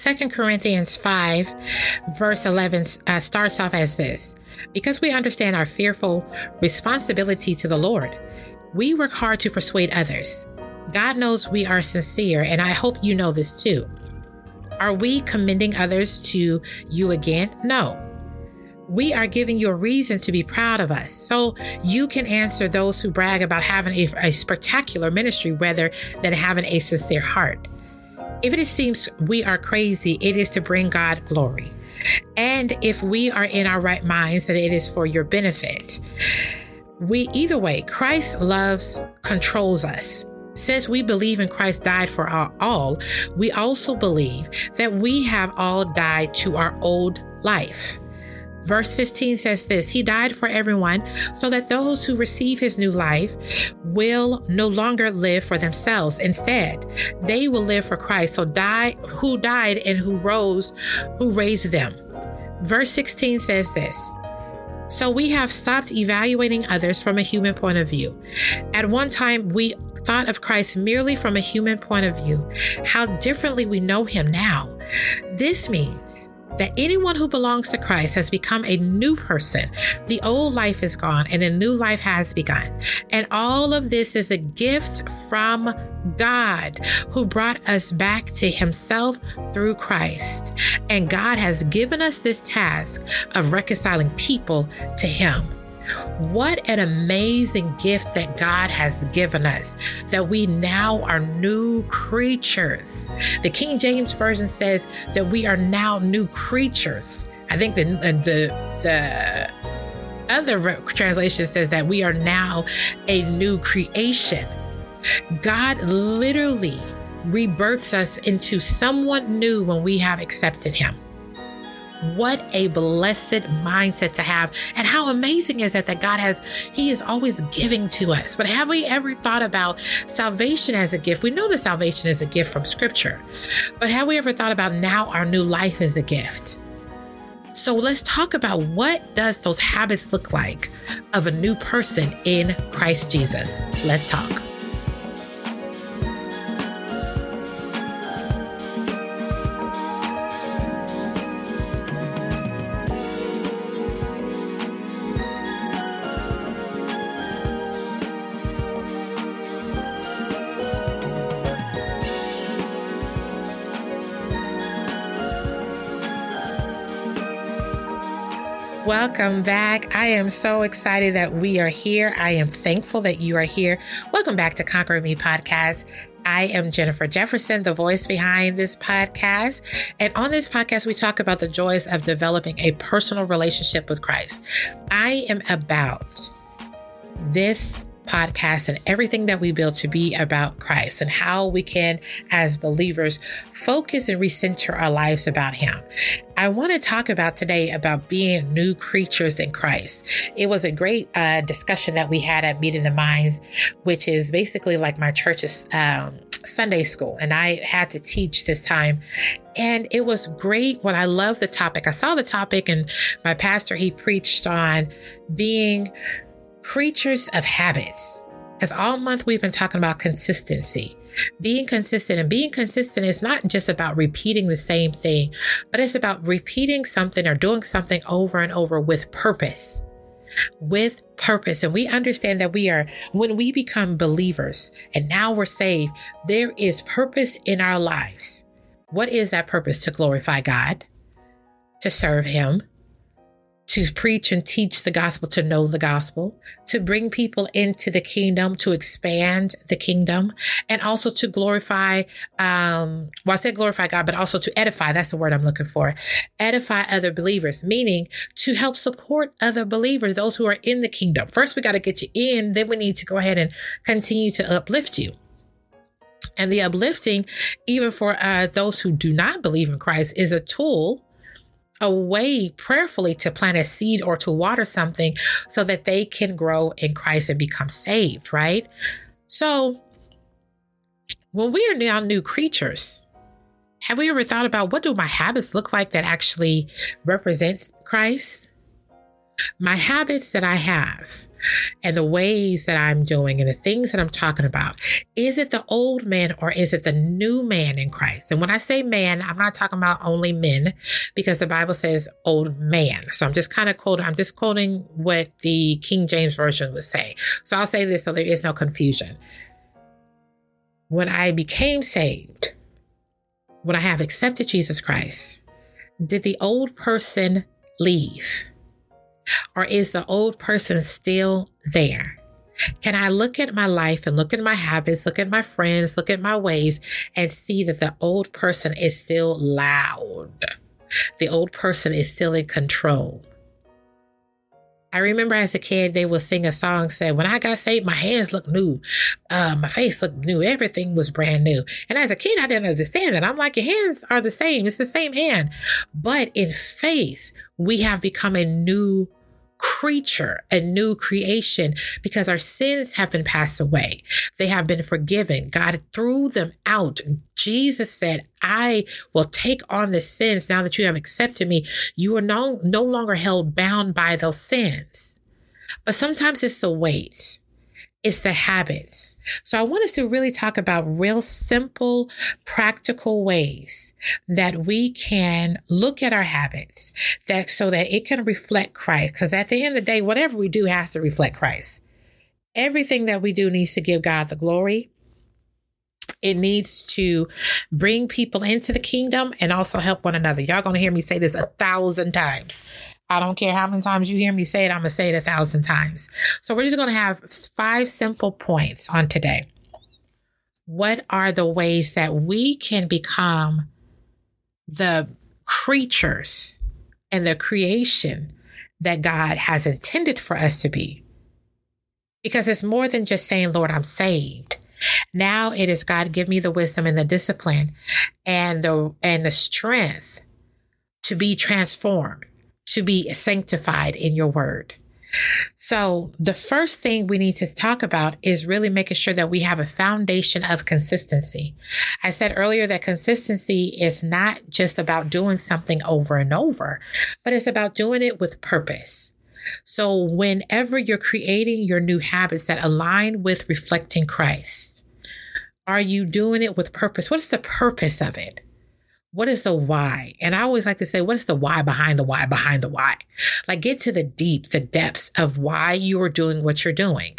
2 Corinthians 5, verse 11 uh, starts off as this Because we understand our fearful responsibility to the Lord, we work hard to persuade others. God knows we are sincere, and I hope you know this too. Are we commending others to you again? No. We are giving you a reason to be proud of us. So you can answer those who brag about having a, a spectacular ministry rather than having a sincere heart. If it seems we are crazy, it is to bring God glory. And if we are in our right minds, that it is for your benefit. We, either way, Christ loves, controls us. Since we believe in Christ died for our all, we also believe that we have all died to our old life. Verse 15 says this He died for everyone so that those who receive his new life will no longer live for themselves. Instead, they will live for Christ. So die who died and who rose, who raised them. Verse 16 says this. So we have stopped evaluating others from a human point of view. At one time, we thought of Christ merely from a human point of view. How differently we know him now. This means that anyone who belongs to Christ has become a new person. The old life is gone and a new life has begun. And all of this is a gift from God who brought us back to himself through Christ. And God has given us this task of reconciling people to him. What an amazing gift that God has given us, that we now are new creatures. The King James Version says that we are now new creatures. I think the, the, the other translation says that we are now a new creation. God literally rebirths us into someone new when we have accepted Him. What a blessed mindset to have. And how amazing is it that God has, He is always giving to us. But have we ever thought about salvation as a gift? We know that salvation is a gift from Scripture. But have we ever thought about now our new life is a gift? So let's talk about what does those habits look like of a new person in Christ Jesus. Let's talk. Welcome back. I am so excited that we are here. I am thankful that you are here. Welcome back to Conquer Me podcast. I am Jennifer Jefferson, the voice behind this podcast. And on this podcast, we talk about the joys of developing a personal relationship with Christ. I am about this podcast and everything that we build to be about Christ and how we can, as believers, focus and recenter our lives about Him. I want to talk about today about being new creatures in Christ. It was a great uh, discussion that we had at Meeting the Minds, which is basically like my church's um, Sunday school. And I had to teach this time. And it was great when I love the topic. I saw the topic and my pastor, he preached on being creatures of habits. Because all month we've been talking about consistency. Being consistent and being consistent is not just about repeating the same thing, but it's about repeating something or doing something over and over with purpose. With purpose. And we understand that we are, when we become believers and now we're saved, there is purpose in our lives. What is that purpose? To glorify God, to serve Him, to preach and teach the gospel, to know the gospel, to bring people into the kingdom, to expand the kingdom, and also to glorify, um, well, I said glorify God, but also to edify. That's the word I'm looking for. Edify other believers, meaning to help support other believers, those who are in the kingdom. First, we got to get you in. Then we need to go ahead and continue to uplift you. And the uplifting, even for uh, those who do not believe in Christ, is a tool a way prayerfully to plant a seed or to water something so that they can grow in Christ and become saved, right? So when we are now new creatures, have we ever thought about what do my habits look like that actually represent Christ? my habits that I have and the ways that I'm doing and the things that I'm talking about, is it the old man or is it the new man in Christ? And when I say man, I'm not talking about only men because the Bible says old man. So I'm just kind of quoting, I'm just quoting what the King James Version would say. So I'll say this so there is no confusion. When I became saved, when I have accepted Jesus Christ, did the old person leave? Or is the old person still there? Can I look at my life and look at my habits, look at my friends, look at my ways, and see that the old person is still loud? The old person is still in control. I remember as a kid, they would sing a song said, when I got saved, my hands looked new. Uh, my face looked new. Everything was brand new. And as a kid, I didn't understand that. I'm like, your hands are the same. It's the same hand. But in faith, we have become a new creature, a new creation, because our sins have been passed away. They have been forgiven. God threw them out. Jesus said, I will take on the sins now that you have accepted me. You are no, no longer held bound by those sins. But sometimes it's the weight. It's the habits. So I want us to really talk about real simple, practical ways that we can look at our habits that so that it can reflect Christ. Cause at the end of the day, whatever we do has to reflect Christ. Everything that we do needs to give God the glory. It needs to bring people into the kingdom and also help one another. Y'all gonna hear me say this a thousand times. I don't care how many times you hear me say it, I'm going to say it a thousand times. So we're just going to have five simple points on today. What are the ways that we can become the creatures and the creation that God has intended for us to be? Because it's more than just saying, Lord, I'm saved. Now it is God, give me the wisdom and the discipline and the, and the strength to be transformed to be sanctified in your word. So the first thing we need to talk about is really making sure that we have a foundation of consistency. I said earlier that consistency is not just about doing something over and over, but it's about doing it with purpose. So whenever you're creating your new habits that align with reflecting Christ, are you doing it with purpose? What is the purpose of it? What is the why? And I always like to say, what is the why behind the why behind the why? Like get to the deep, the depths of why you are doing what you're doing.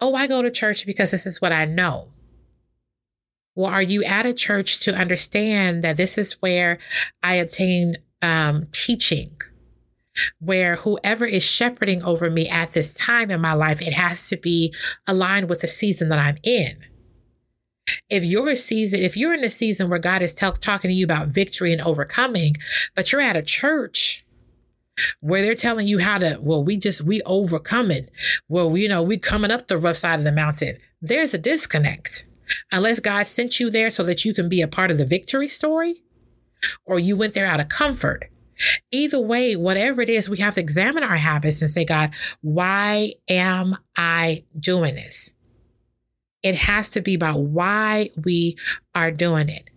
Oh, I go to church because this is what I know. Well, are you at a church to understand that this is where I obtain um, teaching? Where whoever is shepherding over me at this time in my life, it has to be aligned with the season that I'm in. If you're a season, if you're in a season where God is talking to you about victory and overcoming, but you're at a church where they're telling you how to, well, we just, we overcoming. Well, we, you know, we coming up the rough side of the mountain. There's a disconnect. Unless God sent you there so that you can be a part of the victory story, or you went there out of comfort. Either way, whatever it is, we have to examine our habits and say, God, why am I doing this? It has to be about why we are doing it.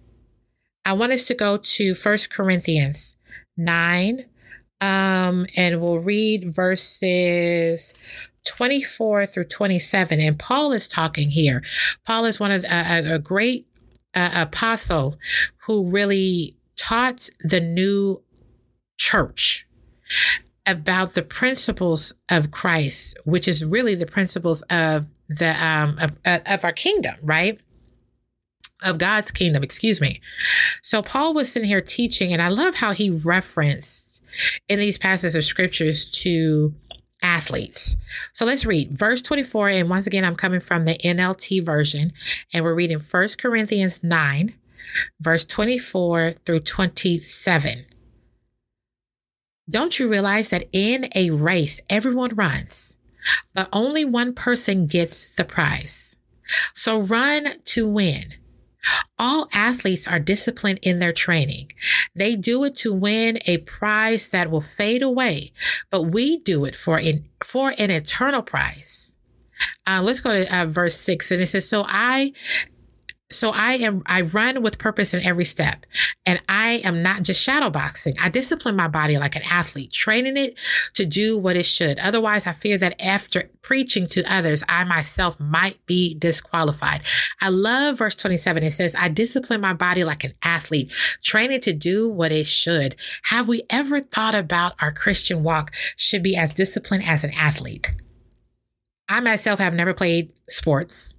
I want us to go to First Corinthians 9, um, and we'll read verses 24 through 27. And Paul is talking here. Paul is one of a, a great uh, apostle who really taught the new church about the principles of Christ, which is really the principles of the um of, of our kingdom, right? Of God's kingdom, excuse me. So Paul was sitting here teaching, and I love how he referenced in these passages of scriptures to athletes. So let's read verse 24. And once again, I'm coming from the NLT version, and we're reading First Corinthians 9, verse 24 through 27. Don't you realize that in a race, everyone runs? But only one person gets the prize. So run to win. All athletes are disciplined in their training. They do it to win a prize that will fade away, but we do it for an, for an eternal prize. Uh, let's go to uh, verse six. And it says, So I So I am, I run with purpose in every step and I am not just shadow boxing. I discipline my body like an athlete, training it to do what it should. Otherwise, I fear that after preaching to others, I myself might be disqualified. I love verse 27. It says, I discipline my body like an athlete, training to do what it should. Have we ever thought about our Christian walk should be as disciplined as an athlete? I myself have never played sports.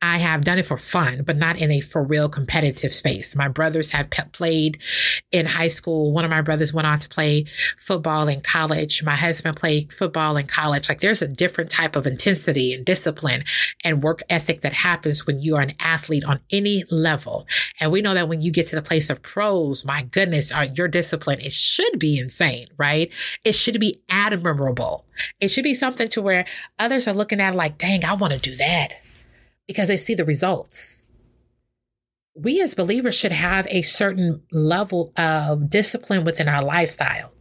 I have done it for fun, but not in a for real competitive space. My brothers have pe- played in high school. One of my brothers went on to play football in college. My husband played football in college. Like there's a different type of intensity and discipline and work ethic that happens when you are an athlete on any level. And we know that when you get to the place of pros, my goodness, our, your discipline, it should be insane, right? It should be admirable. It should be something to where others are looking at like, dang, I want to do that because they see the results. We as believers should have a certain level of discipline within our lifestyle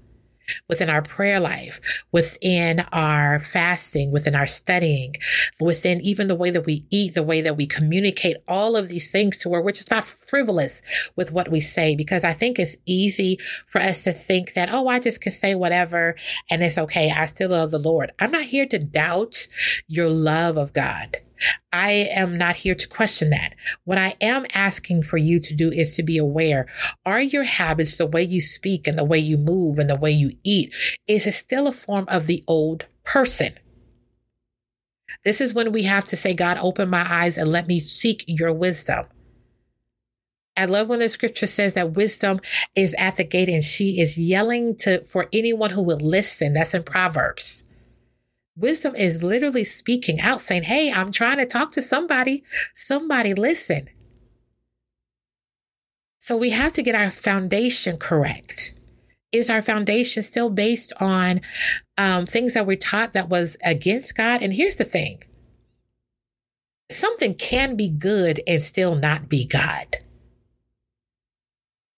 within our prayer life, within our fasting, within our studying, within even the way that we eat, the way that we communicate, all of these things to where we're just not frivolous with what we say. Because I think it's easy for us to think that, oh, I just can say whatever and it's okay. I still love the Lord. I'm not here to doubt your love of God. I am not here to question that. What I am asking for you to do is to be aware. Are your habits, the way you speak and the way you move and the way you eat, is it still a form of the old person? This is when we have to say, God, open my eyes and let me seek your wisdom. I love when the scripture says that wisdom is at the gate and she is yelling to for anyone who will listen. That's in Proverbs. Wisdom is literally speaking out, saying, Hey, I'm trying to talk to somebody. Somebody listen. So we have to get our foundation correct. Is our foundation still based on um, things that we're taught that was against God? And here's the thing something can be good and still not be God.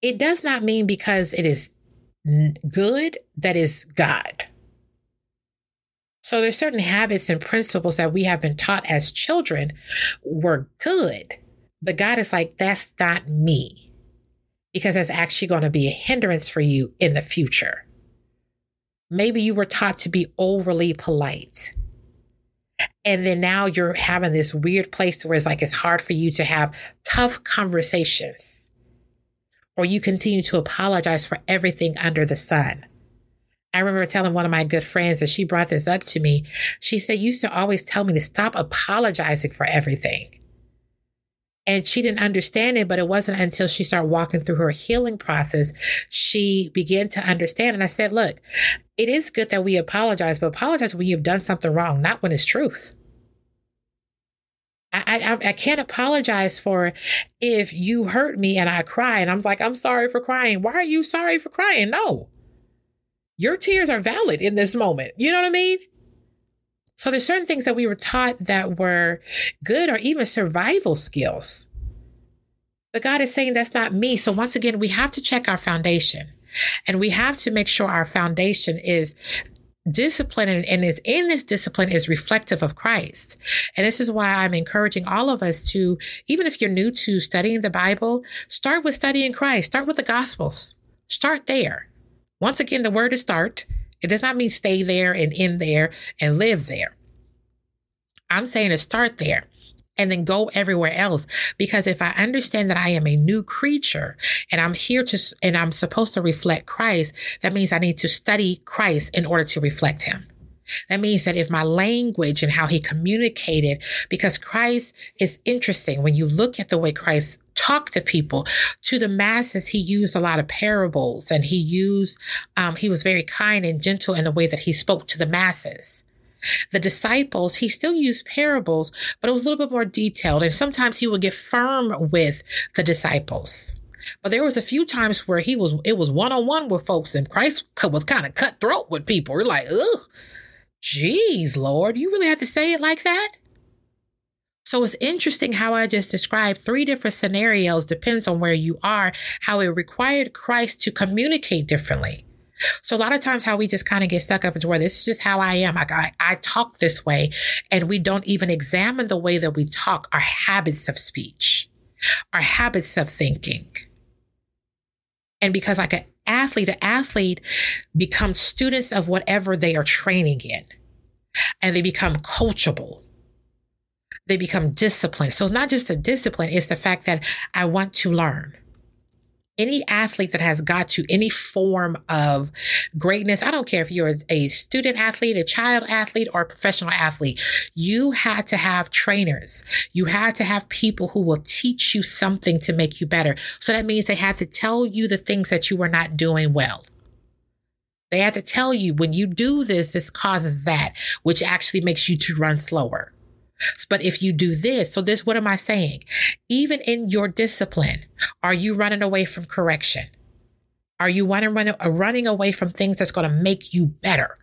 It does not mean because it is good that is God. So there's certain habits and principles that we have been taught as children were good. But God is like, that's not me. Because that's actually going to be a hindrance for you in the future. Maybe you were taught to be overly polite. And then now you're having this weird place where it's like it's hard for you to have tough conversations. Or you continue to apologize for everything under the sun. I remember telling one of my good friends that she brought this up to me. She said, used to always tell me to stop apologizing for everything. And she didn't understand it, but it wasn't until she started walking through her healing process, she began to understand. And I said, look, it is good that we apologize, but apologize when you've done something wrong, not when it's truth. I, I, I can't apologize for if you hurt me and I cry and I'm like, I'm sorry for crying. Why are you sorry for crying? No your tears are valid in this moment. You know what I mean? So there's certain things that we were taught that were good or even survival skills. But God is saying that's not me. So once again, we have to check our foundation and we have to make sure our foundation is discipline and is in this discipline is reflective of Christ. And this is why I'm encouraging all of us to, even if you're new to studying the Bible, start with studying Christ, start with the gospels, start there. Once again, the word is start. It does not mean stay there and in there and live there. I'm saying to start there and then go everywhere else. Because if I understand that I am a new creature and I'm here to, and I'm supposed to reflect Christ, that means I need to study Christ in order to reflect him. That means that if my language and how he communicated, because Christ is interesting when you look at the way Christ talked to people, to the masses, he used a lot of parables and he used, um, he was very kind and gentle in the way that he spoke to the masses. The disciples, he still used parables, but it was a little bit more detailed. And sometimes he would get firm with the disciples. But there was a few times where he was, it was one on one with folks and Christ was kind of cutthroat with people. You're like, ugh, Jeez, Lord, you really have to say it like that? So it's interesting how I just described three different scenarios, depends on where you are, how it required Christ to communicate differently. So a lot of times how we just kind of get stuck up into where this is just how I am. Like I, I talk this way and we don't even examine the way that we talk, our habits of speech. our habits of thinking. And because, like an athlete, an athlete becomes students of whatever they are training in, and they become coachable. They become disciplined. So it's not just a discipline, it's the fact that I want to learn any athlete that has got to any form of greatness, I don't care if you're a student athlete, a child athlete, or a professional athlete, you had to have trainers. You had to have people who will teach you something to make you better. So that means they had to tell you the things that you were not doing well. They had to tell you when you do this, this causes that, which actually makes you to run slower. But if you do this, so this, what am I saying? Even in your discipline, are you running away from correction? Are you running, running, uh, running away from things that's going to make you better?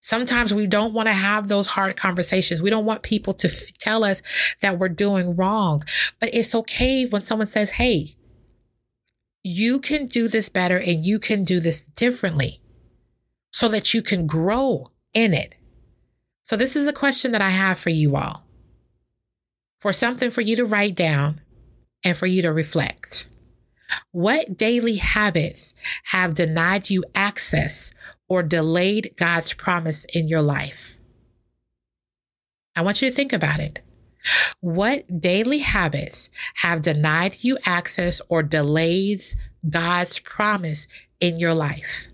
Sometimes we don't want to have those hard conversations. We don't want people to f- tell us that we're doing wrong, but it's okay when someone says, Hey, you can do this better and you can do this differently so that you can grow in it. So, this is a question that I have for you all for something for you to write down and for you to reflect. What daily habits have denied you access or delayed God's promise in your life? I want you to think about it. What daily habits have denied you access or delayed God's promise in your life?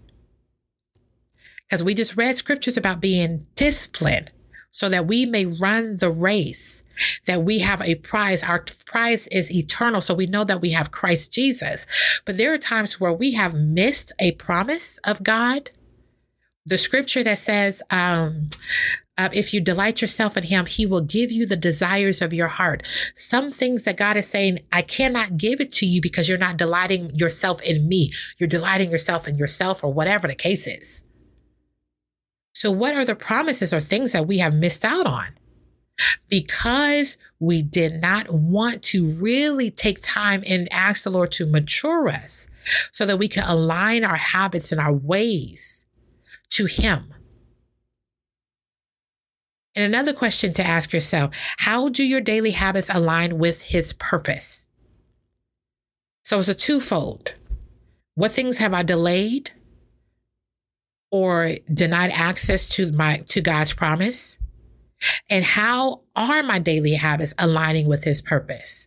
Because we just read scriptures about being disciplined so that we may run the race, that we have a prize. Our prize is eternal. So we know that we have Christ Jesus. But there are times where we have missed a promise of God. The scripture that says, um, uh, if you delight yourself in him, he will give you the desires of your heart. Some things that God is saying, I cannot give it to you because you're not delighting yourself in me. You're delighting yourself in yourself or whatever the case is. So, what are the promises or things that we have missed out on? Because we did not want to really take time and ask the Lord to mature us so that we can align our habits and our ways to Him. And another question to ask yourself how do your daily habits align with His purpose? So it's a twofold. What things have I delayed? Or denied access to my to God's promise? And how are my daily habits aligning with his purpose?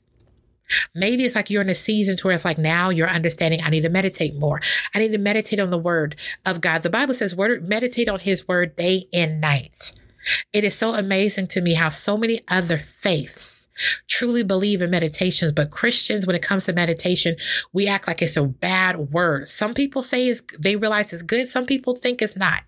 Maybe it's like you're in a season to where it's like now you're understanding I need to meditate more. I need to meditate on the word of God. The Bible says word meditate on his word day and night. It is so amazing to me how so many other faiths truly believe in meditations, but Christians, when it comes to meditation, we act like it's a bad word. Some people say it's, they realize it's good. Some people think it's not.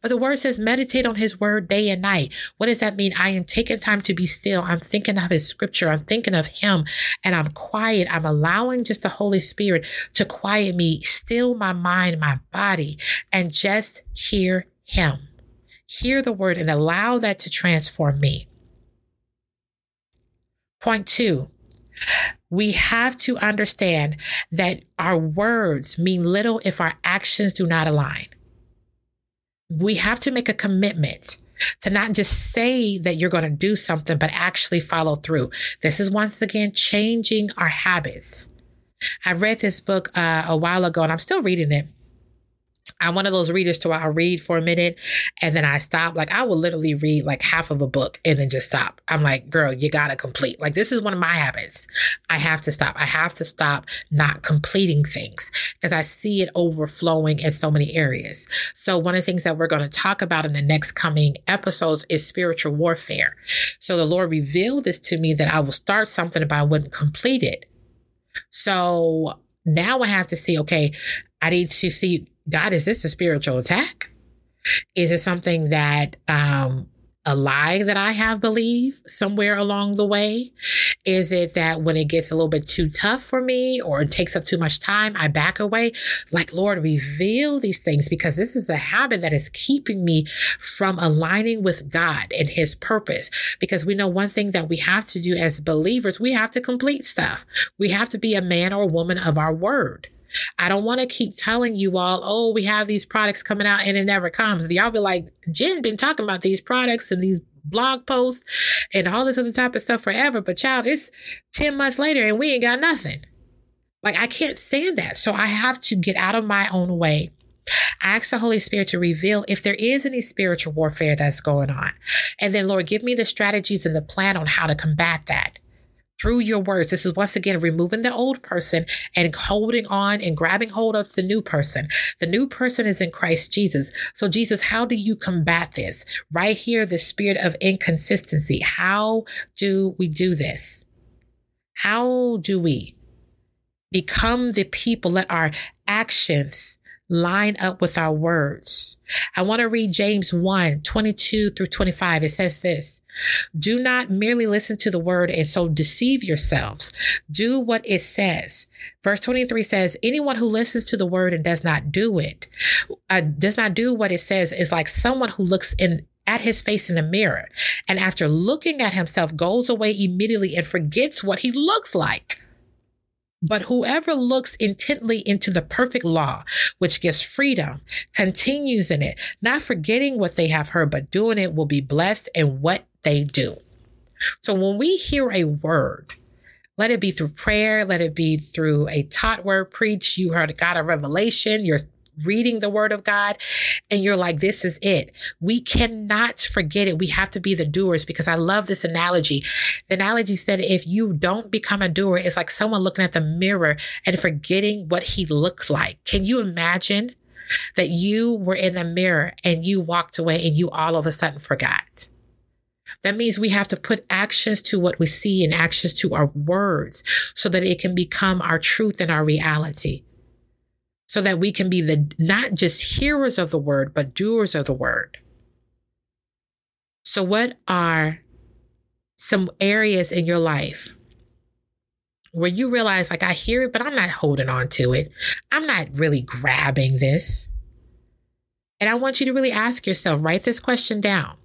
But the word says, meditate on his word day and night. What does that mean? I am taking time to be still. I'm thinking of his scripture. I'm thinking of him and I'm quiet. I'm allowing just the Holy Spirit to quiet me, still my mind, my body, and just hear him hear the word and allow that to transform me. Point two, we have to understand that our words mean little if our actions do not align. We have to make a commitment to not just say that you're going to do something, but actually follow through. This is once again changing our habits. I read this book uh, a while ago and I'm still reading it. I'm one of those readers to where I'll read for a minute and then I stop. Like I will literally read like half of a book and then just stop. I'm like, girl, you gotta complete. Like this is one of my habits. I have to stop. I have to stop not completing things because I see it overflowing in so many areas. So one of the things that we're going to talk about in the next coming episodes is spiritual warfare. So the Lord revealed this to me that I will start something, but I wouldn't complete it. So now I have to see, okay, I need to see God, is this a spiritual attack? Is it something that um, a lie that I have believed somewhere along the way? Is it that when it gets a little bit too tough for me or it takes up too much time, I back away? Like, Lord, reveal these things because this is a habit that is keeping me from aligning with God and His purpose. Because we know one thing that we have to do as believers, we have to complete stuff. We have to be a man or woman of our word. I don't want to keep telling you all, oh, we have these products coming out and it never comes. Y'all be like, Jen been talking about these products and these blog posts and all this other type of stuff forever. But child, it's 10 months later and we ain't got nothing. Like I can't stand that. So I have to get out of my own way. I ask the Holy Spirit to reveal if there is any spiritual warfare that's going on. And then, Lord, give me the strategies and the plan on how to combat that through your words. This is once again removing the old person and holding on and grabbing hold of the new person. The new person is in Christ Jesus. So, Jesus, how do you combat this? Right here, the spirit of inconsistency. How do we do this? How do we become the people that our actions line up with our words. I want to read James 1 22 through 25. It says this Do not merely listen to the word and so deceive yourselves. Do what it says. Verse 23 says, Anyone who listens to the word and does not do it, uh, does not do what it says, is like someone who looks in at his face in the mirror and after looking at himself goes away immediately and forgets what he looks like. But whoever looks intently into the perfect law, which gives freedom, continues in it, not forgetting what they have heard, but doing it, will be blessed in what they do. So when we hear a word, let it be through prayer, let it be through a taught word preach. You heard God a revelation, you're reading the word of God and you're like, this is it. We cannot forget it. We have to be the doers because I love this analogy. The analogy said, if you don't become a doer, it's like someone looking at the mirror and forgetting what he looked like. Can you imagine that you were in the mirror and you walked away and you all of a sudden forgot? That means we have to put actions to what we see and actions to our words so that it can become our truth and our reality so that we can be the not just hearers of the word, but doers of the word. So, what are some areas in your life where you realize, like, I hear it, but I'm not holding on to it? I'm not really grabbing this. And I want you to really ask yourself, write this question down.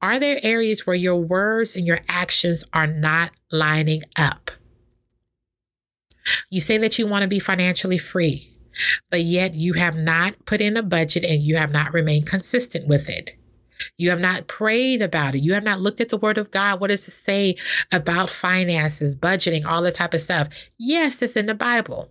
Are there areas where your words and your actions are not lining up? You say that you want to be financially free but yet you have not put in a budget and you have not remained consistent with it. You have not prayed about it. You have not looked at the word of God. What does it say about finances, budgeting, all that type of stuff? Yes, it's in the Bible.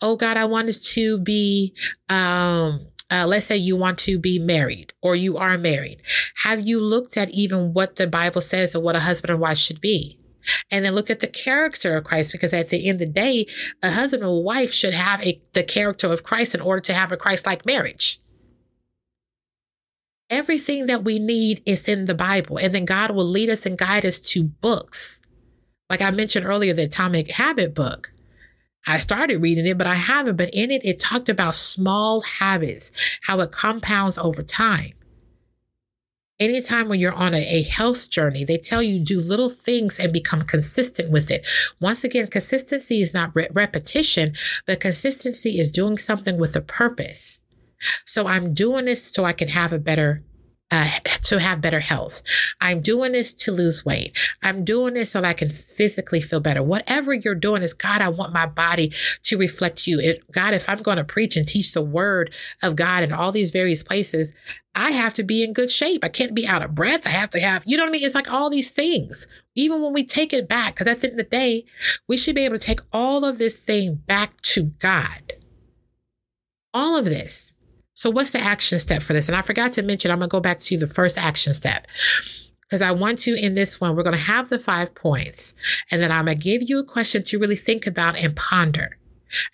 Oh God, I wanted to be, um, uh, let's say you want to be married or you are married. Have you looked at even what the Bible says of what a husband and wife should be? and then looked at the character of Christ because at the end of the day, a husband and wife should have a, the character of Christ in order to have a Christ like marriage. Everything that we need is in the Bible, and then God will lead us and guide us to books. Like I mentioned earlier, the Atomic Habit book. I started reading it, but I haven't. But in it, it talked about small habits, how it compounds over time anytime when you're on a, a, health journey, they tell you do little things and become consistent with it. Once again, consistency is not re- repetition, but consistency is doing something with a purpose. So I'm doing this so I can have a better uh, to have better health. I'm doing this to lose weight. I'm doing this so that I can physically feel better. Whatever you're doing is God, I want my body to reflect you. It, God, if I'm going to preach and teach the word of God in all these various places, I have to be in good shape. I can't be out of breath. I have to have, you know what I mean? It's like all these things. Even when we take it back, because at the end of the day, we should be able to take all of this thing back to God. All of this. So, what's the action step for this? And I forgot to mention, I'm going to go back to the first action step because I want to, in this one, we're going to have the five points. And then I'm going to give you a question to really think about and ponder.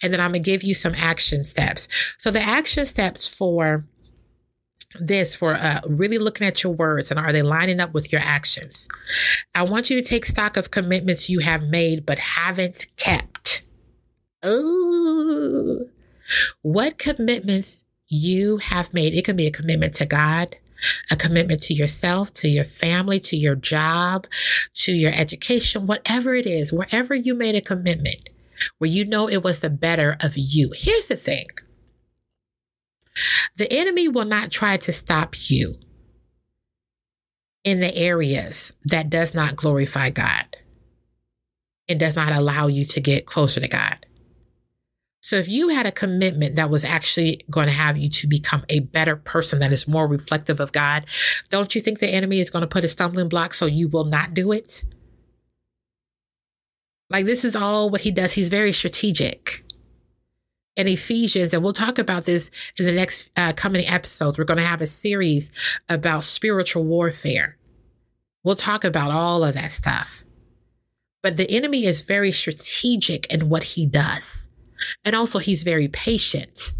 And then I'm going to give you some action steps. So, the action steps for this for uh, really looking at your words and are they lining up with your actions? I want you to take stock of commitments you have made but haven't kept. Oh, what commitments you have made. It can be a commitment to God, a commitment to yourself, to your family, to your job, to your education, whatever it is, wherever you made a commitment where you know it was the better of you. Here's the thing the enemy will not try to stop you in the areas that does not glorify God and does not allow you to get closer to God. So if you had a commitment that was actually going to have you to become a better person that is more reflective of God, don't you think the enemy is going to put a stumbling block so you will not do it? Like this is all what he does. He's very strategic. In Ephesians, and we'll talk about this in the next uh, coming episodes. We're going to have a series about spiritual warfare. We'll talk about all of that stuff. But the enemy is very strategic in what he does. And also, he's very patient.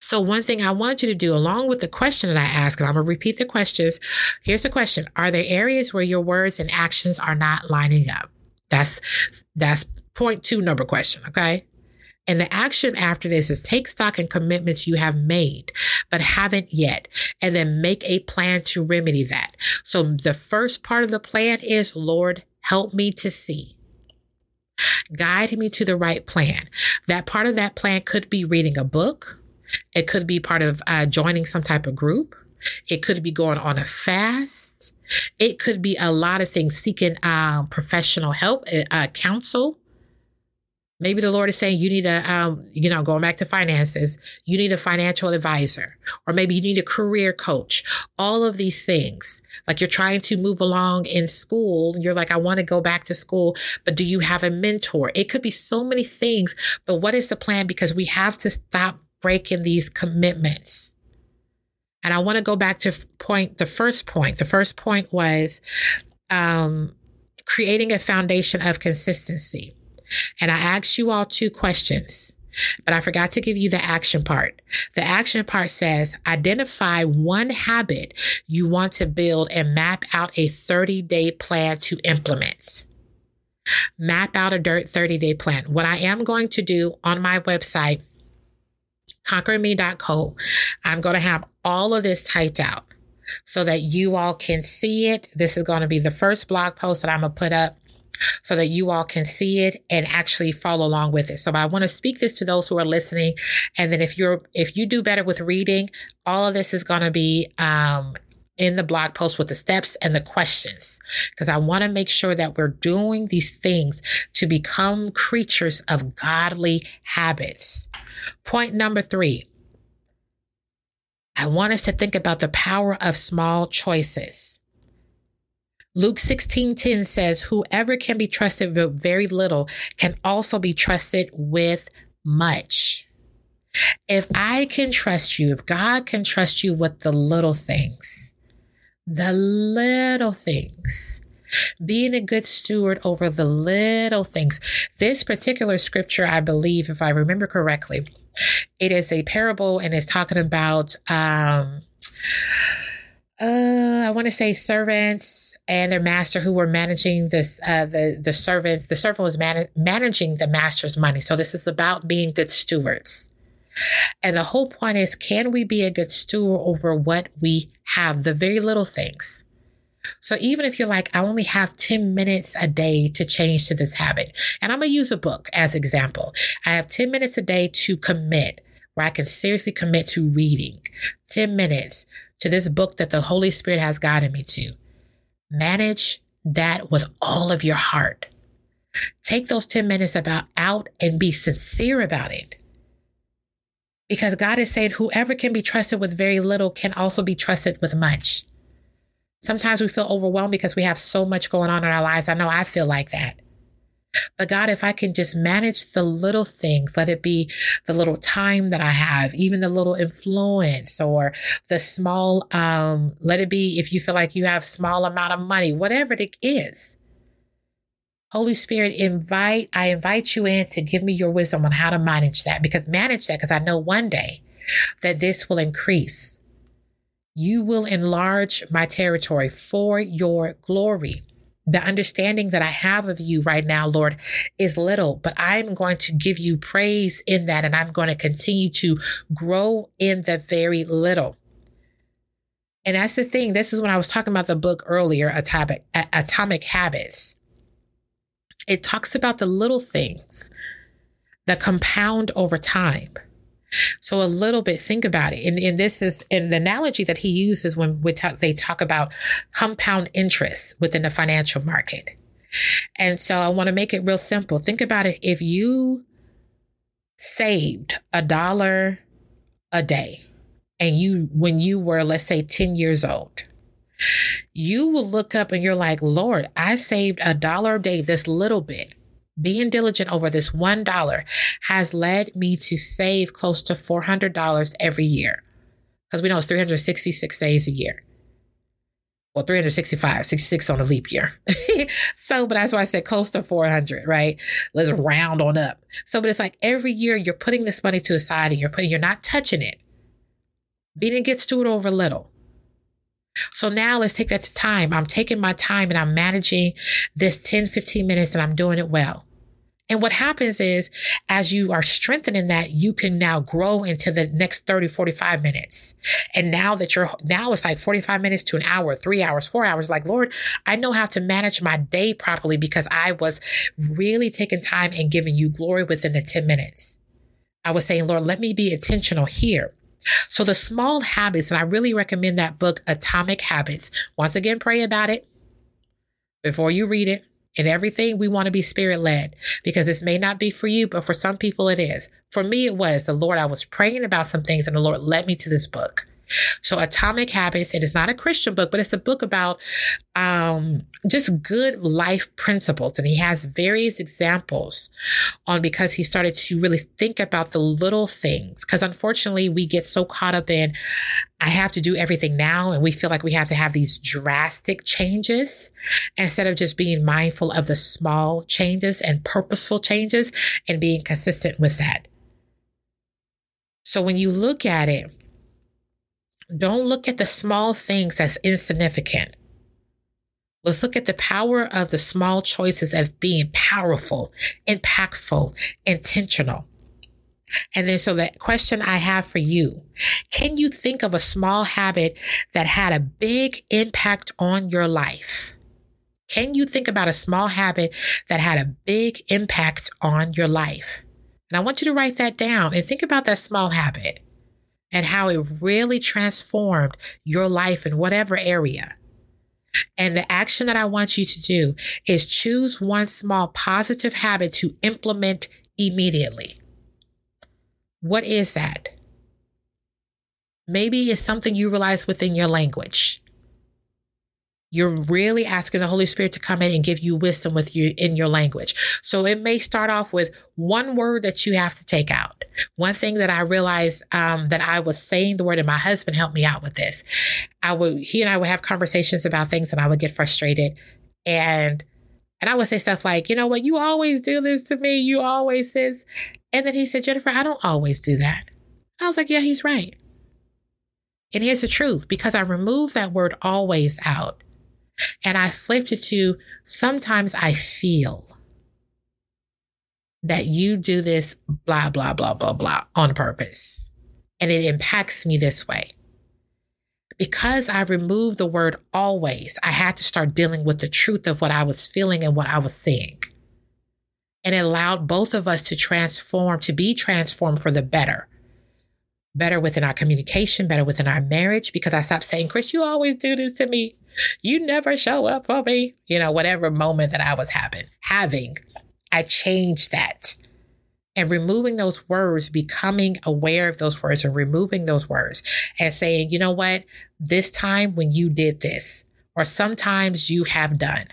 So, one thing I want you to do, along with the question that I ask, and I'm going to repeat the questions. Here's the question Are there areas where your words and actions are not lining up? That's, that's point two number question. Okay. And the action after this is take stock in commitments you have made, but haven't yet, and then make a plan to remedy that. So the first part of the plan is, Lord, help me to see. Guide me to the right plan. That part of that plan could be reading a book. It could be part of uh, joining some type of group. It could be going on a fast. It could be a lot of things, seeking um, professional help, uh, uh counsel. Maybe the Lord is saying you need a, um, you know, going back to finances, you need a financial advisor, or maybe you need a career coach. All of these things, like you're trying to move along in school, you're like, I want to go back to school, but do you have a mentor? It could be so many things, but what is the plan? Because we have to stop breaking these commitments. And I want to go back to point, the first point. The first point was, um, creating a foundation of consistency. And I asked you all two questions, but I forgot to give you the action part. The action part says identify one habit you want to build and map out a 30 day plan to implement. Map out a dirt 30 day plan. What I am going to do on my website, conquerme.co, I'm going to have all of this typed out so that you all can see it. This is going to be the first blog post that I'm going to put up so that you all can see it and actually follow along with it. So I want to speak this to those who are listening. And then if you're, if you do better with reading, all of this is going to be, um, in the blog post with the steps and the questions because I want to make sure that we're doing these things to become creatures of godly habits. Point number three. I want us to think about the power of small choices. Luke 16:10 says, "Whoever can be trusted with very little can also be trusted with much." If I can trust you, if God can trust you with the little things, the little things, being a good steward over the little things. This particular scripture, I believe, if I remember correctly, it is a parable and it's talking about um uh, I want to say servants and their master who were managing this, uh, the, the servant, the servant was man- managing the master's money. So this is about being good stewards. And the whole point is, can we be a good steward over what we have? The very little things. So even if you're like, I only have 10 minutes a day to change to this habit, and I'm going to use a book as example. I have 10 minutes a day to commit where I can seriously commit to reading 10 minutes to this book that the Holy Spirit has guided me to. Manage that with all of your heart. Take those 10 minutes about out and be sincere about it. Because God is saying whoever can be trusted with very little can also be trusted with much. Sometimes we feel overwhelmed because we have so much going on in our lives. I know I feel like that. But God, if I can just manage the little things, let it be the little time that I have, even the little influence or the small, um, let it be if you feel like you have small amount of money, whatever it is. Holy Spirit, invite, I invite you in to give me your wisdom on how to manage that because manage that because I know one day that this will increase. You will enlarge my territory for your glory the understanding that I have of you right now, Lord, is little, but I'm going to give you praise in that and I'm going to continue to grow in the very little. And that's the thing. This is when I was talking about the book earlier, Atomic, Atomic Habits. It talks about the little things that compound over time. So a little bit, think about it. And, and this is, the analogy that he uses when we talk, they talk about compound interest within the financial market. And so I want to make it real simple. Think about it. If you saved a dollar a day and you, when you were, let's say 10 years old, you will look up and you're like, Lord, I saved a dollar a day, this little bit. Being diligent over this $1 has led me to save close to $400 every year because we know it's 366 days a year. Well, 365, 66 on a leap year. so, but that's why I said close to 400, right? Let's round on up. So, but it's like every year you're putting this money to a side and you're putting, you're not touching it. Being get steward over little. So now let's take that to time. I'm taking my time and I'm managing this 10, 15 minutes and I'm doing it well. And what happens is as you are strengthening that, you can now grow into the next 30, 45 minutes. And now that you're, now it's like 45 minutes to an hour, three hours, four hours. Like, Lord, I know how to manage my day properly because I was really taking time and giving you glory within the 10 minutes. I was saying, Lord, let me be intentional here. So the small habits, and I really recommend that book, Atomic Habits. Once again, pray about it before you read it. And everything we want to be spirit led because this may not be for you, but for some people it is. For me, it was the Lord. I was praying about some things and the Lord led me to this book. So Atomic Habits, it is not a Christian book, but it's a book about um, just good life principles. And he has various examples on because he started to really think about the little things. Because unfortunately, we get so caught up in, I have to do everything now. And we feel like we have to have these drastic changes instead of just being mindful of the small changes and purposeful changes and being consistent with that. So when you look at it, don't look at the small things as insignificant. Let's look at the power of the small choices as being powerful, impactful, intentional. And then, so that question I have for you can you think of a small habit that had a big impact on your life? Can you think about a small habit that had a big impact on your life? And I want you to write that down and think about that small habit and how it really transformed your life in whatever area. And the action that I want you to do is choose one small positive habit to implement immediately. What is that? Maybe it's something you realize within your language you're really asking the Holy Spirit to come in and give you wisdom with you in your language. So it may start off with one word that you have to take out. One thing that I realized um, that I was saying the word, and my husband helped me out with this. I would he and I would have conversations about things, and I would get frustrated, and and I would say stuff like, you know what, you always do this to me. You always this, and then he said, Jennifer, I don't always do that. I was like, yeah, he's right. And here's the truth because I removed that word always out, and I flipped it to sometimes I feel that you do this blah, blah, blah, blah, blah on purpose. And it impacts me this way. Because I removed the word always, I had to start dealing with the truth of what I was feeling and what I was seeing. And it allowed both of us to transform, to be transformed for the better. Better within our communication, better within our marriage, because I stopped saying, Chris, you always do this to me you never show up for me. You know, whatever moment that I was having, having, I changed that. And removing those words, becoming aware of those words and removing those words and saying, you know what, this time when you did this, or sometimes you have done.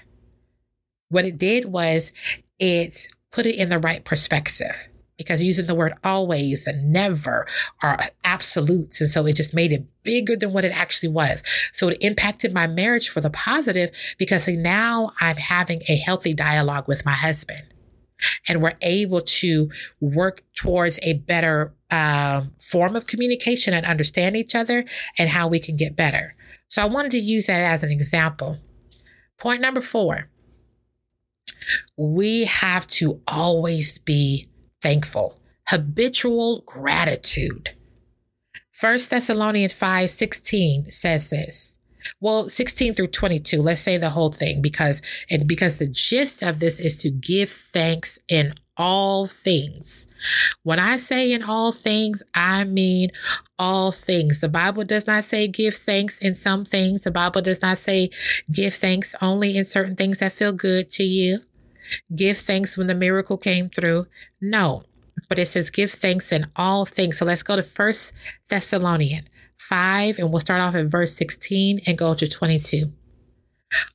What it did was it put it in the right perspective because using the word always and never are absolutes. And so it just made it bigger than what it actually was. So it impacted my marriage for the positive because now I'm having a healthy dialogue with my husband. And we're able to work towards a better um, form of communication and understand each other and how we can get better. So I wanted to use that as an example. Point number four we have to always be thankful, habitual gratitude. 1 Thessalonians 5 16 says this. Well, 16 through 22, let's say the whole thing because, and because the gist of this is to give thanks in all things. When I say in all things, I mean all things. The Bible does not say give thanks in some things. The Bible does not say give thanks only in certain things that feel good to you. Give thanks when the miracle came through. No, but it says give thanks in all things. So let's go to First Thessalonian 5 and we'll start off at verse 16 and go to 22.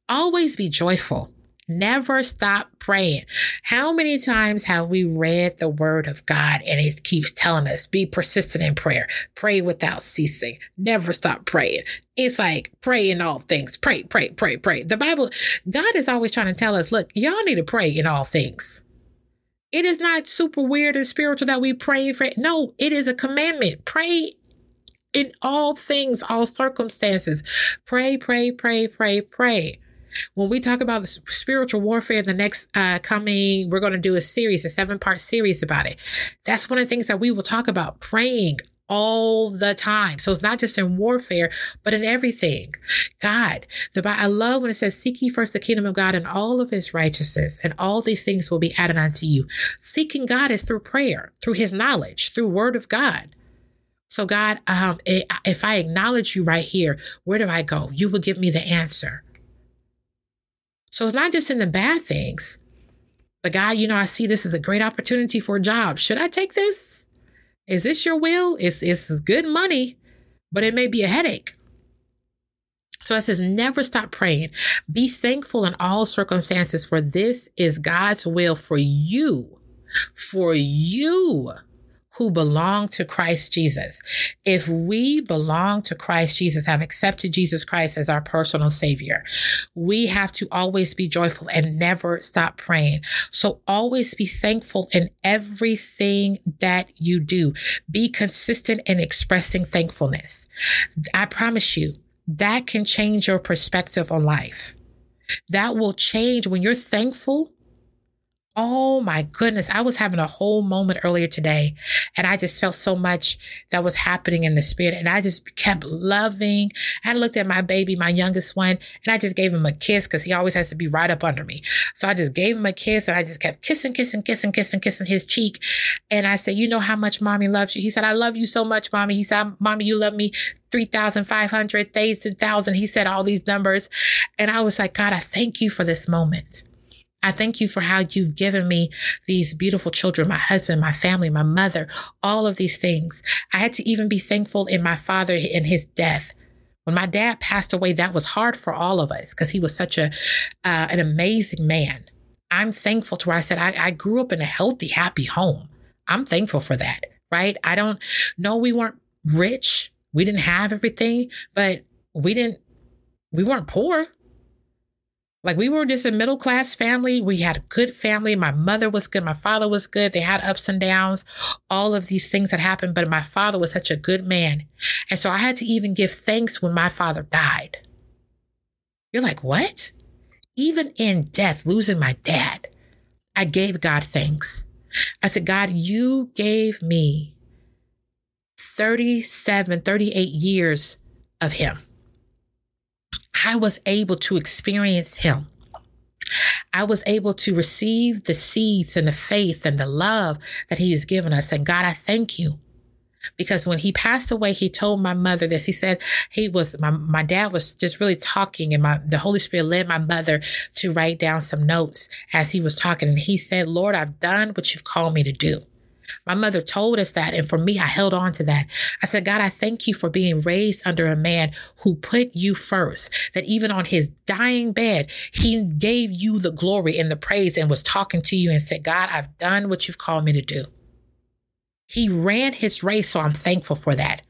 Always be joyful Never stop praying. How many times have we read the word of God and it keeps telling us be persistent in prayer, pray without ceasing, never stop praying. It's like pray in all things, pray, pray, pray, pray. The Bible, God is always trying to tell us, look, y'all need to pray in all things. It is not super weird and spiritual that we pray for. it. No, it is a commandment. Pray in all things, all circumstances. Pray, pray, pray, pray, pray. When we talk about spiritual warfare, the next uh, coming, we're going to do a series, a seven part series about it. That's one of the things that we will talk about praying all the time. So it's not just in warfare, but in everything. God, the I love when it says, seek ye first the kingdom of God and all of his righteousness and all these things will be added unto you. Seeking God is through prayer, through his knowledge, through word of God. So God, um, if I acknowledge you right here, where do I go? You will give me the answer. So it's not just in the bad things, but God, you know, I see this as a great opportunity for a job. Should I take this? Is this your will? It's, it's good money, but it may be a headache. So it says, never stop praying. Be thankful in all circumstances, for this is God's will for you. For you who belong to Christ Jesus. If we belong to Christ Jesus, have accepted Jesus Christ as our personal savior, we have to always be joyful and never stop praying. So always be thankful in everything that you do. Be consistent in expressing thankfulness. I promise you that can change your perspective on life. That will change when you're thankful Oh my goodness. I was having a whole moment earlier today and I just felt so much that was happening in the spirit. And I just kept loving. I looked at my baby, my youngest one, and I just gave him a kiss because he always has to be right up under me. So I just gave him a kiss and I just kept kissing, kissing, kissing, kissing, kissing his cheek. And I said, you know how much mommy loves you. He said, I love you so much, mommy. He said, mommy, you love me 3,500, 1,000. He said all these numbers. And I was like, God, I thank you for this moment. I thank you for how you've given me these beautiful children, my husband, my family, my mother, all of these things. I had to even be thankful in my father in his death. When my dad passed away, that was hard for all of us because he was such a uh, an amazing man. I'm thankful to where I said I, I grew up in a healthy, happy home. I'm thankful for that, right? I don't know we weren't rich. We didn't have everything, but we didn't, we weren't poor. Like we were just a middle class family. We had a good family. My mother was good. My father was good. They had ups and downs, all of these things that happened. But my father was such a good man. And so I had to even give thanks when my father died. You're like, what? Even in death, losing my dad, I gave God thanks. I said, God, you gave me 37, 38 years of him. I was able to experience him. I was able to receive the seeds and the faith and the love that he has given us. And God, I thank you. Because when he passed away, he told my mother this. He said he was my my dad was just really talking, and my the Holy Spirit led my mother to write down some notes as he was talking. And he said, Lord, I've done what you've called me to do. My mother told us that. And for me, I held on to that. I said, God, I thank you for being raised under a man who put you first, that even on his dying bed, he gave you the glory and the praise and was talking to you and said, God, I've done what you've called me to do. He ran his race. So I'm thankful for that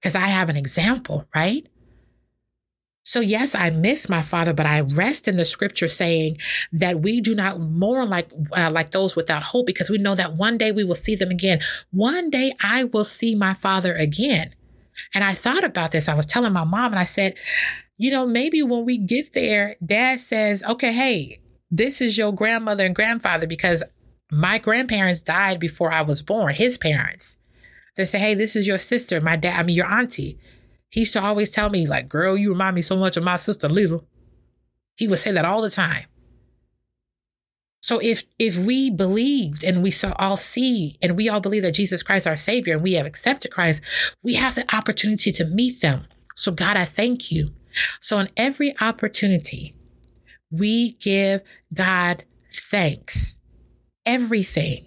because I have an example, right? So yes, I miss my father, but I rest in the scripture saying that we do not mourn like uh, like those without hope because we know that one day we will see them again. One day I will see my father again. And I thought about this. I was telling my mom and I said, you know, maybe when we get there, dad says, okay, hey, this is your grandmother and grandfather because my grandparents died before I was born, his parents. They say, hey, this is your sister, my dad, I mean, your auntie. He used to always tell me, like, girl, you remind me so much of my sister Lila. He would say that all the time. So if if we believed and we saw all see and we all believe that Jesus Christ our savior and we have accepted Christ, we have the opportunity to meet them. So God, I thank you. So in every opportunity, we give God thanks. Everything.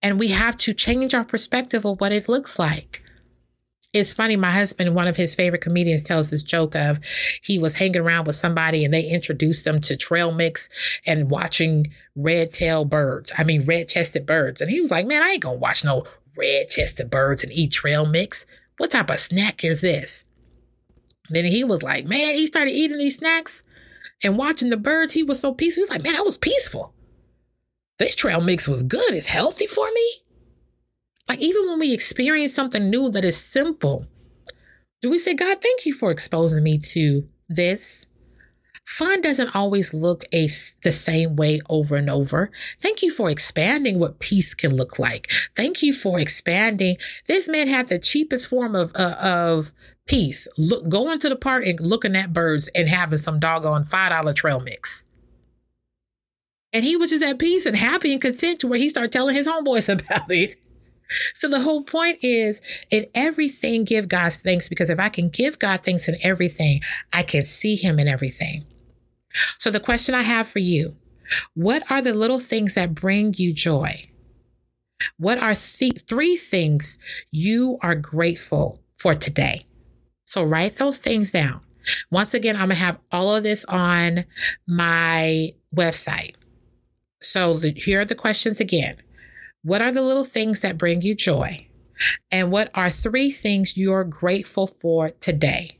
And we have to change our perspective of what it looks like. It's funny, my husband, one of his favorite comedians, tells this joke of he was hanging around with somebody and they introduced them to trail mix and watching red tailed birds. I mean, red chested birds. And he was like, man, I ain't gonna watch no red chested birds and eat trail mix. What type of snack is this? Then he was like, man, he started eating these snacks and watching the birds. He was so peaceful. He was like, man, that was peaceful. This trail mix was good. It's healthy for me. Like, even when we experience something new that is simple, do we say, God, thank you for exposing me to this? Fun doesn't always look a, the same way over and over. Thank you for expanding what peace can look like. Thank you for expanding. This man had the cheapest form of, uh, of peace. Look, going to the park and looking at birds and having some doggone $5 trail mix. And he was just at peace and happy and content to where he started telling his homeboys about it. So the whole point is in everything, give God thanks because if I can give God thanks in everything, I can see him in everything. So the question I have for you, what are the little things that bring you joy? What are th- three things you are grateful for today? So write those things down. Once again, I'm going to have all of this on my website. So the, here are the questions again. What are the little things that bring you joy? And what are three things you're grateful for today?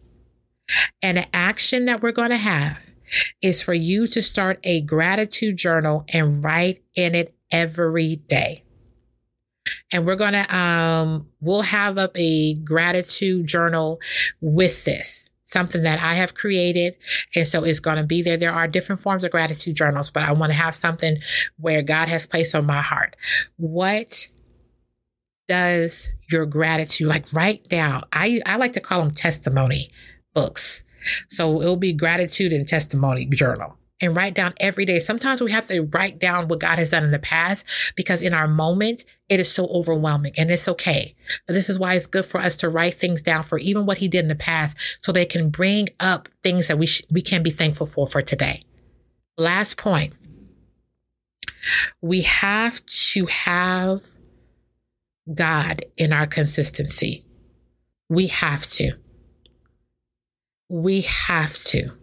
And an action that we're going to have is for you to start a gratitude journal and write in it every day. And we're going to, um, we'll have up a gratitude journal with this something that I have created. And so it's going to be there. There are different forms of gratitude journals, but I want to have something where God has placed on my heart. What does your gratitude like write down? I, I like to call them testimony books. So it'll be gratitude and testimony journal and write down every day. Sometimes we have to write down what God has done in the past because in our moment, it is so overwhelming and it's okay. But this is why it's good for us to write things down for even what he did in the past so they can bring up things that we, sh- we can be thankful for for today. Last point. We have to have God in our consistency. We have to. We have to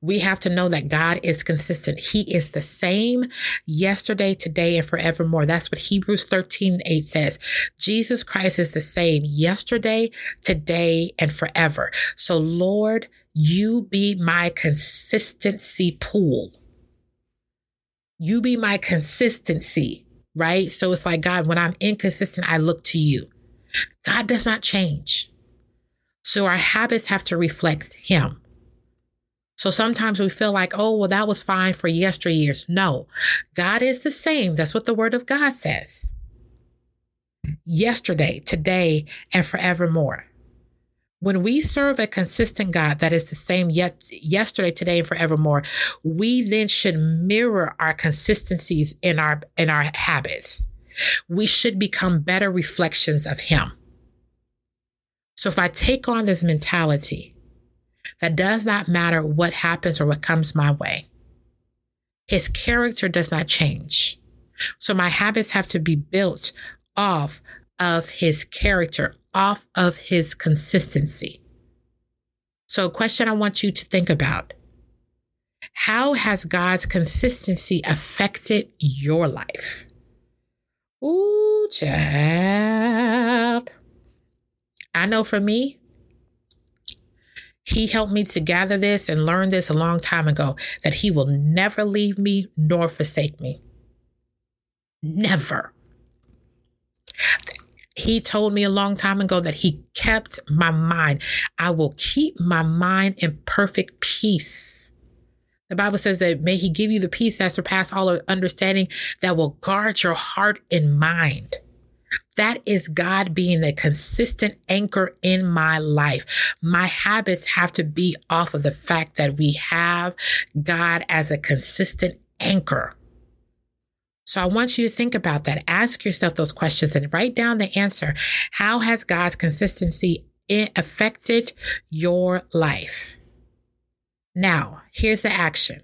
we have to know that God is consistent. He is the same yesterday, today, and forevermore. That's what Hebrews 13 8 says. Jesus Christ is the same yesterday, today, and forever. So, Lord, you be my consistency pool. You be my consistency, right? So it's like, God, when I'm inconsistent, I look to you. God does not change. So our habits have to reflect Him. So sometimes we feel like, oh, well, that was fine for yesteryears. No, God is the same. That's what the word of God says. Yesterday, today, and forevermore. When we serve a consistent God that is the same yet yesterday, today, and forevermore, we then should mirror our consistencies in our in our habits. We should become better reflections of Him. So if I take on this mentality, that does not matter what happens or what comes my way. His character does not change. So my habits have to be built off of his character, off of his consistency. So, a question I want you to think about How has God's consistency affected your life? Ooh, child. I know for me, he helped me to gather this and learn this a long time ago that He will never leave me nor forsake me. Never. He told me a long time ago that He kept my mind. I will keep my mind in perfect peace. The Bible says that may He give you the peace that surpasses all understanding that will guard your heart and mind. That is God being a consistent anchor in my life. My habits have to be off of the fact that we have God as a consistent anchor. So I want you to think about that. Ask yourself those questions and write down the answer. How has God's consistency affected your life? Now, here's the action.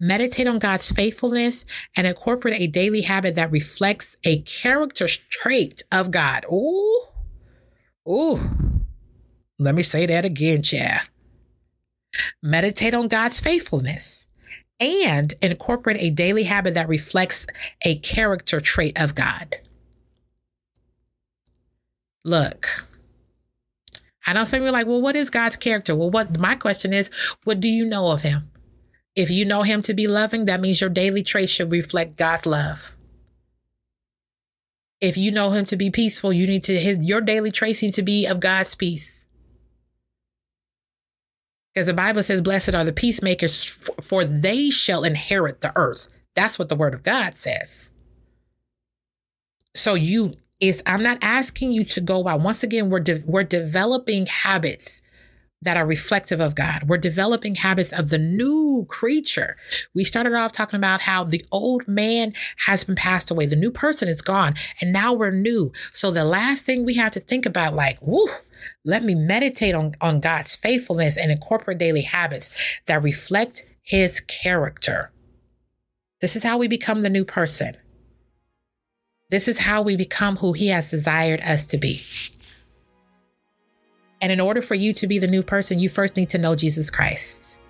Meditate on God's faithfulness and incorporate a daily habit that reflects a character trait of God. Ooh, ooh. Let me say that again, Chad. Meditate on God's faithfulness and incorporate a daily habit that reflects a character trait of God. Look, I know some of you are like, well, what is God's character? Well, what my question is, what do you know of him? If you know him to be loving, that means your daily traits should reflect God's love. If you know him to be peaceful, you need to his your daily traits need to be of God's peace. Because the Bible says, Blessed are the peacemakers, for they shall inherit the earth. That's what the word of God says. So you is I'm not asking you to go out. Once again, we're de- we're developing habits that are reflective of God. We're developing habits of the new creature. We started off talking about how the old man has been passed away. The new person is gone and now we're new. So the last thing we have to think about, like, whoo, let me meditate on, on God's faithfulness and incorporate daily habits that reflect his character. This is how we become the new person. This is how we become who he has desired us to be. And in order for you to be the new person, you first need to know Jesus Christ.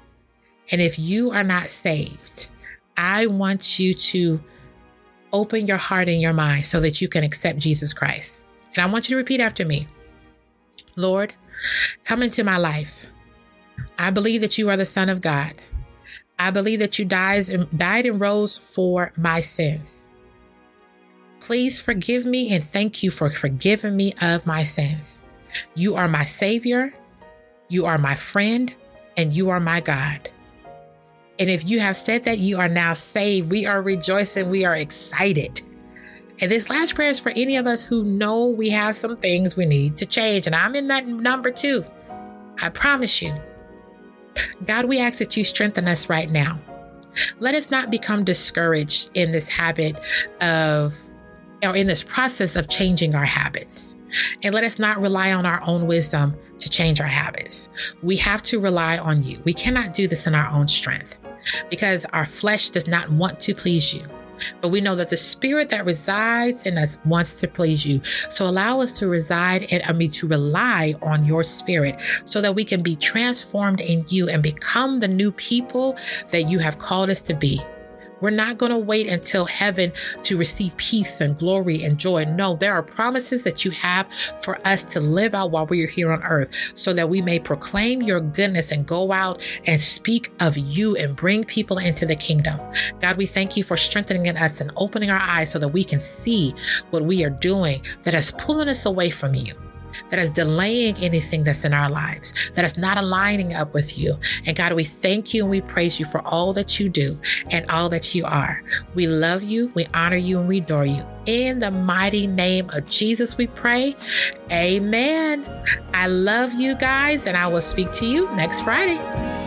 And if you are not saved, I want you to open your heart and your mind so that you can accept Jesus Christ. And I want you to repeat after me Lord, come into my life. I believe that you are the Son of God. I believe that you dies and, died and rose for my sins. Please forgive me and thank you for forgiving me of my sins. You are my Savior, you are my friend, and you are my God. And if you have said that you are now saved, we are rejoicing, we are excited. And this last prayer is for any of us who know we have some things we need to change. And I'm in that number two. I promise you. God, we ask that you strengthen us right now. Let us not become discouraged in this habit of, or in this process of changing our habits. And let us not rely on our own wisdom to change our habits. We have to rely on you. We cannot do this in our own strength because our flesh does not want to please you. But we know that the spirit that resides in us wants to please you. So allow us to reside and I mean to rely on your spirit so that we can be transformed in you and become the new people that you have called us to be. We're not going to wait until heaven to receive peace and glory and joy. No, there are promises that you have for us to live out while we are here on earth so that we may proclaim your goodness and go out and speak of you and bring people into the kingdom. God, we thank you for strengthening us and opening our eyes so that we can see what we are doing that is pulling us away from you that is delaying anything that's in our lives, that is not aligning up with you. And God, we thank you and we praise you for all that you do and all that you are. We love you, we honor you, and we adore you. In the mighty name of Jesus, we pray. Amen. I love you guys, and I will speak to you next Friday.